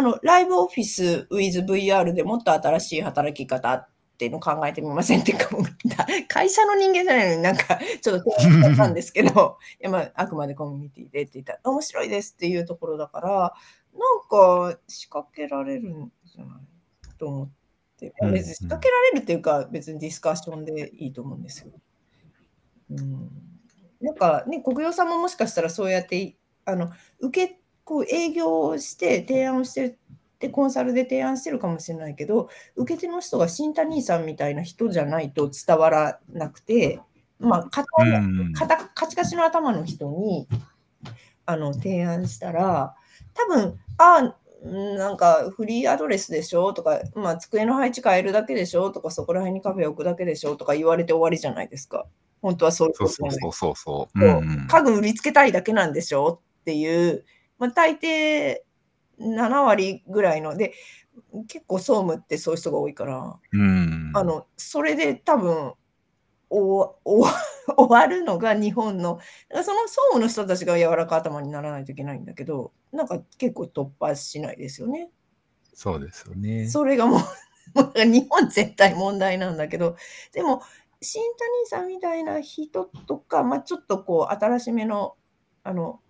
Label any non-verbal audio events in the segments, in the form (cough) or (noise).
あの、ライブオフィス with VR でもっと新しい働き方っていうのを考えてみませんってか、(laughs) 会社の人間じゃないのになんか、ちょっと提案したんですけど、(laughs) いやまあ、あくまでコミュニティでって言ったら、面白いですっていうところだから、なんか仕掛けられるんじゃないと思って、うん別に仕掛けられるっていうか、別にディスカッションでいいと思うんですよ。うん、なんかね、国用さんももしかしたらそうやって、あの受けこう営業をして提案をしてるでコンサルで提案してるかもしれないけど受け手の人が新谷兄さんみたいな人じゃないと伝わらなくて、まあ、かたうん。かたカチカチの頭の人にあの提案したら多分あうんなんかフリーアドレスでしょとか、まあ、机の配置変えるだけでしょとかそこら辺にカフェ置くだけでしょとか言われて終わりじゃないですか。本当はそういうそうことそうそうそう。そう。そううん。家具売りつけたいだけなんでしょっていう、まあ、大抵7割ぐらいので結構総務ってそういう人が多いから、うん。あのそれで多分おお (laughs) 終わるのが日本のその総務の人たちが柔らか頭にならないといけないんだけどなんか結構突破しないですよね。そうですよね。それがもう (laughs) もう日本絶対問題なんだけどでも新谷さんみたいな人とか、まあ、ちょっとこう新しめのあの、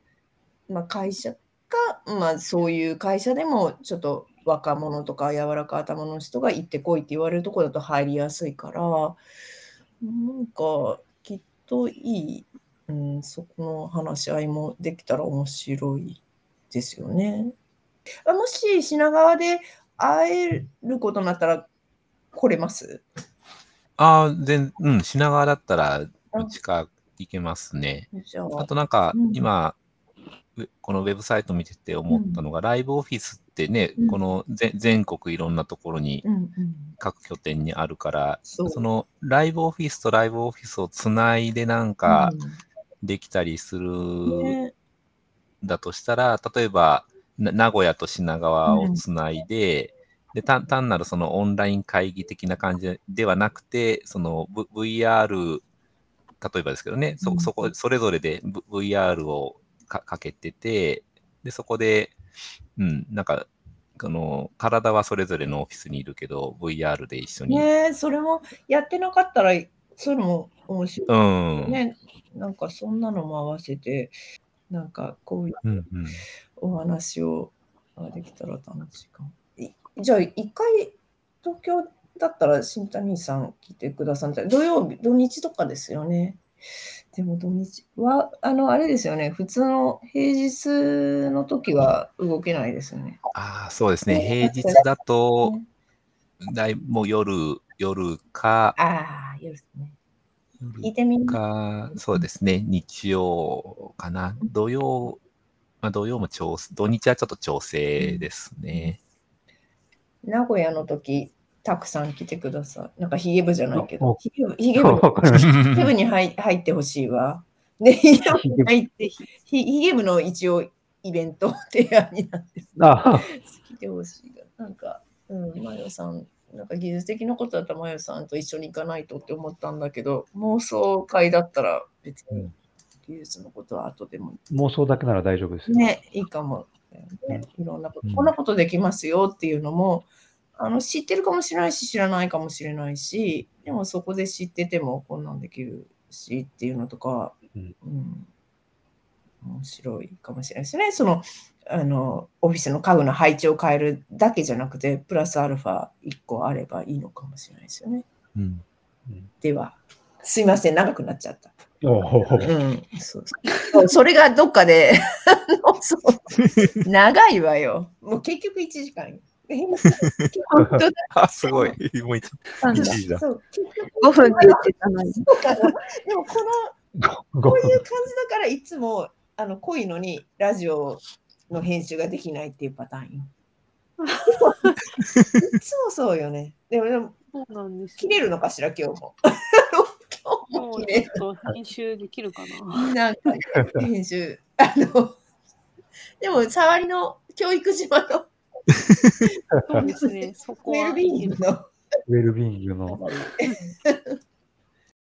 まあ、会社か、まあ、そういう会社でもちょっと若者とか柔らか頭の人が行ってこいって言われるところだと入りやすいからなんかきっといい、うん、そこの話し合いもできたら面白いですよね。あもし品川で会えることになったら来れます？ああ、全、うん、品川だったら、うちか行けますね。ああとなんかうん、今、うこのウェブサイト見てて思ったのが、ライブオフィスってねうん、このぜ全国いろんなところに、うんうん、各拠点にあるから、そう。そのライブオフィスとライブオフィスをつないでなんかできたりするだとしたら、例えば、な名古屋と品川をつないで、で単単なるそのオンライン会議的な感じではなくて、その、v、VR、例えばですけどね、そうん。そこ、それぞれで v- VR をかかけてて、で、そこで、うん、なんか、この、体はそれぞれのオフィスにいるけど、VR で一緒に。ねえそれもやってなかったらそういうのも面白うん。いね。なんかそんなのも合わせてなんかこういううんうん。お話をあできたら楽しいかも。いじゃあ一回東京だったら新谷さん来てくださった土曜日土日とかですよね。でも土日はあのあれですよね普通の平日の時は動けないですよね。ああ、そうですね。ね平日だと、だいもう夜、夜か、ああ夜ですね。聞い夜てみるか、そうですね。日曜かな。土曜、まあ土曜も調整、土日はちょっと調整ですね。名古屋の時たくさん来てください。なんかヒゲ部じゃないけおど、ヒゲ部ヒゲ部 (laughs) 部に入入ってほしいわ。で、ヒゲ部に入って、ヒヒゲ部の一応イベント提案になってた。あ来てほしいが。なんか、うん、マヨさん、なんか技術的なことだったらマヨさんと一緒に行かないとって思ったんだけど、妄想会だったら別にうん技術のことは後でも妄想だけなら大丈夫ですよ。ね、いいかも、ね。いろんなこと、うんこんなことできますよっていうのも、あの知ってるかもしれないし、知らないかもしれないし、でもそこで知っててもこんなんできるしっていうのとか、うんうん面白いかもしれないですね。そのあのオフィスの家具の配置を変えるだけじゃなくて、プラスアルファ1個あればいいのかもしれないですよね。うんでは、すいません、長くなっちゃった。そうそれがどっかで長いわよ。もう結局1時間よ。本当だあ、すごい。もう一時だそう結局5分って言ってたのに。そうかなでもこのごこういう感じだからいつもあの濃いのにラジオの編集ができないっていうパターンよ。(laughs) いつもそうよね。でもでもそうなんです切れるのかしら今日も。今日も切れる。編集できるかな。(laughs) なんか編集。あのでも触りの教育島のそうですね。そこはウェルビーイングのウェルビーイングの。(laughs)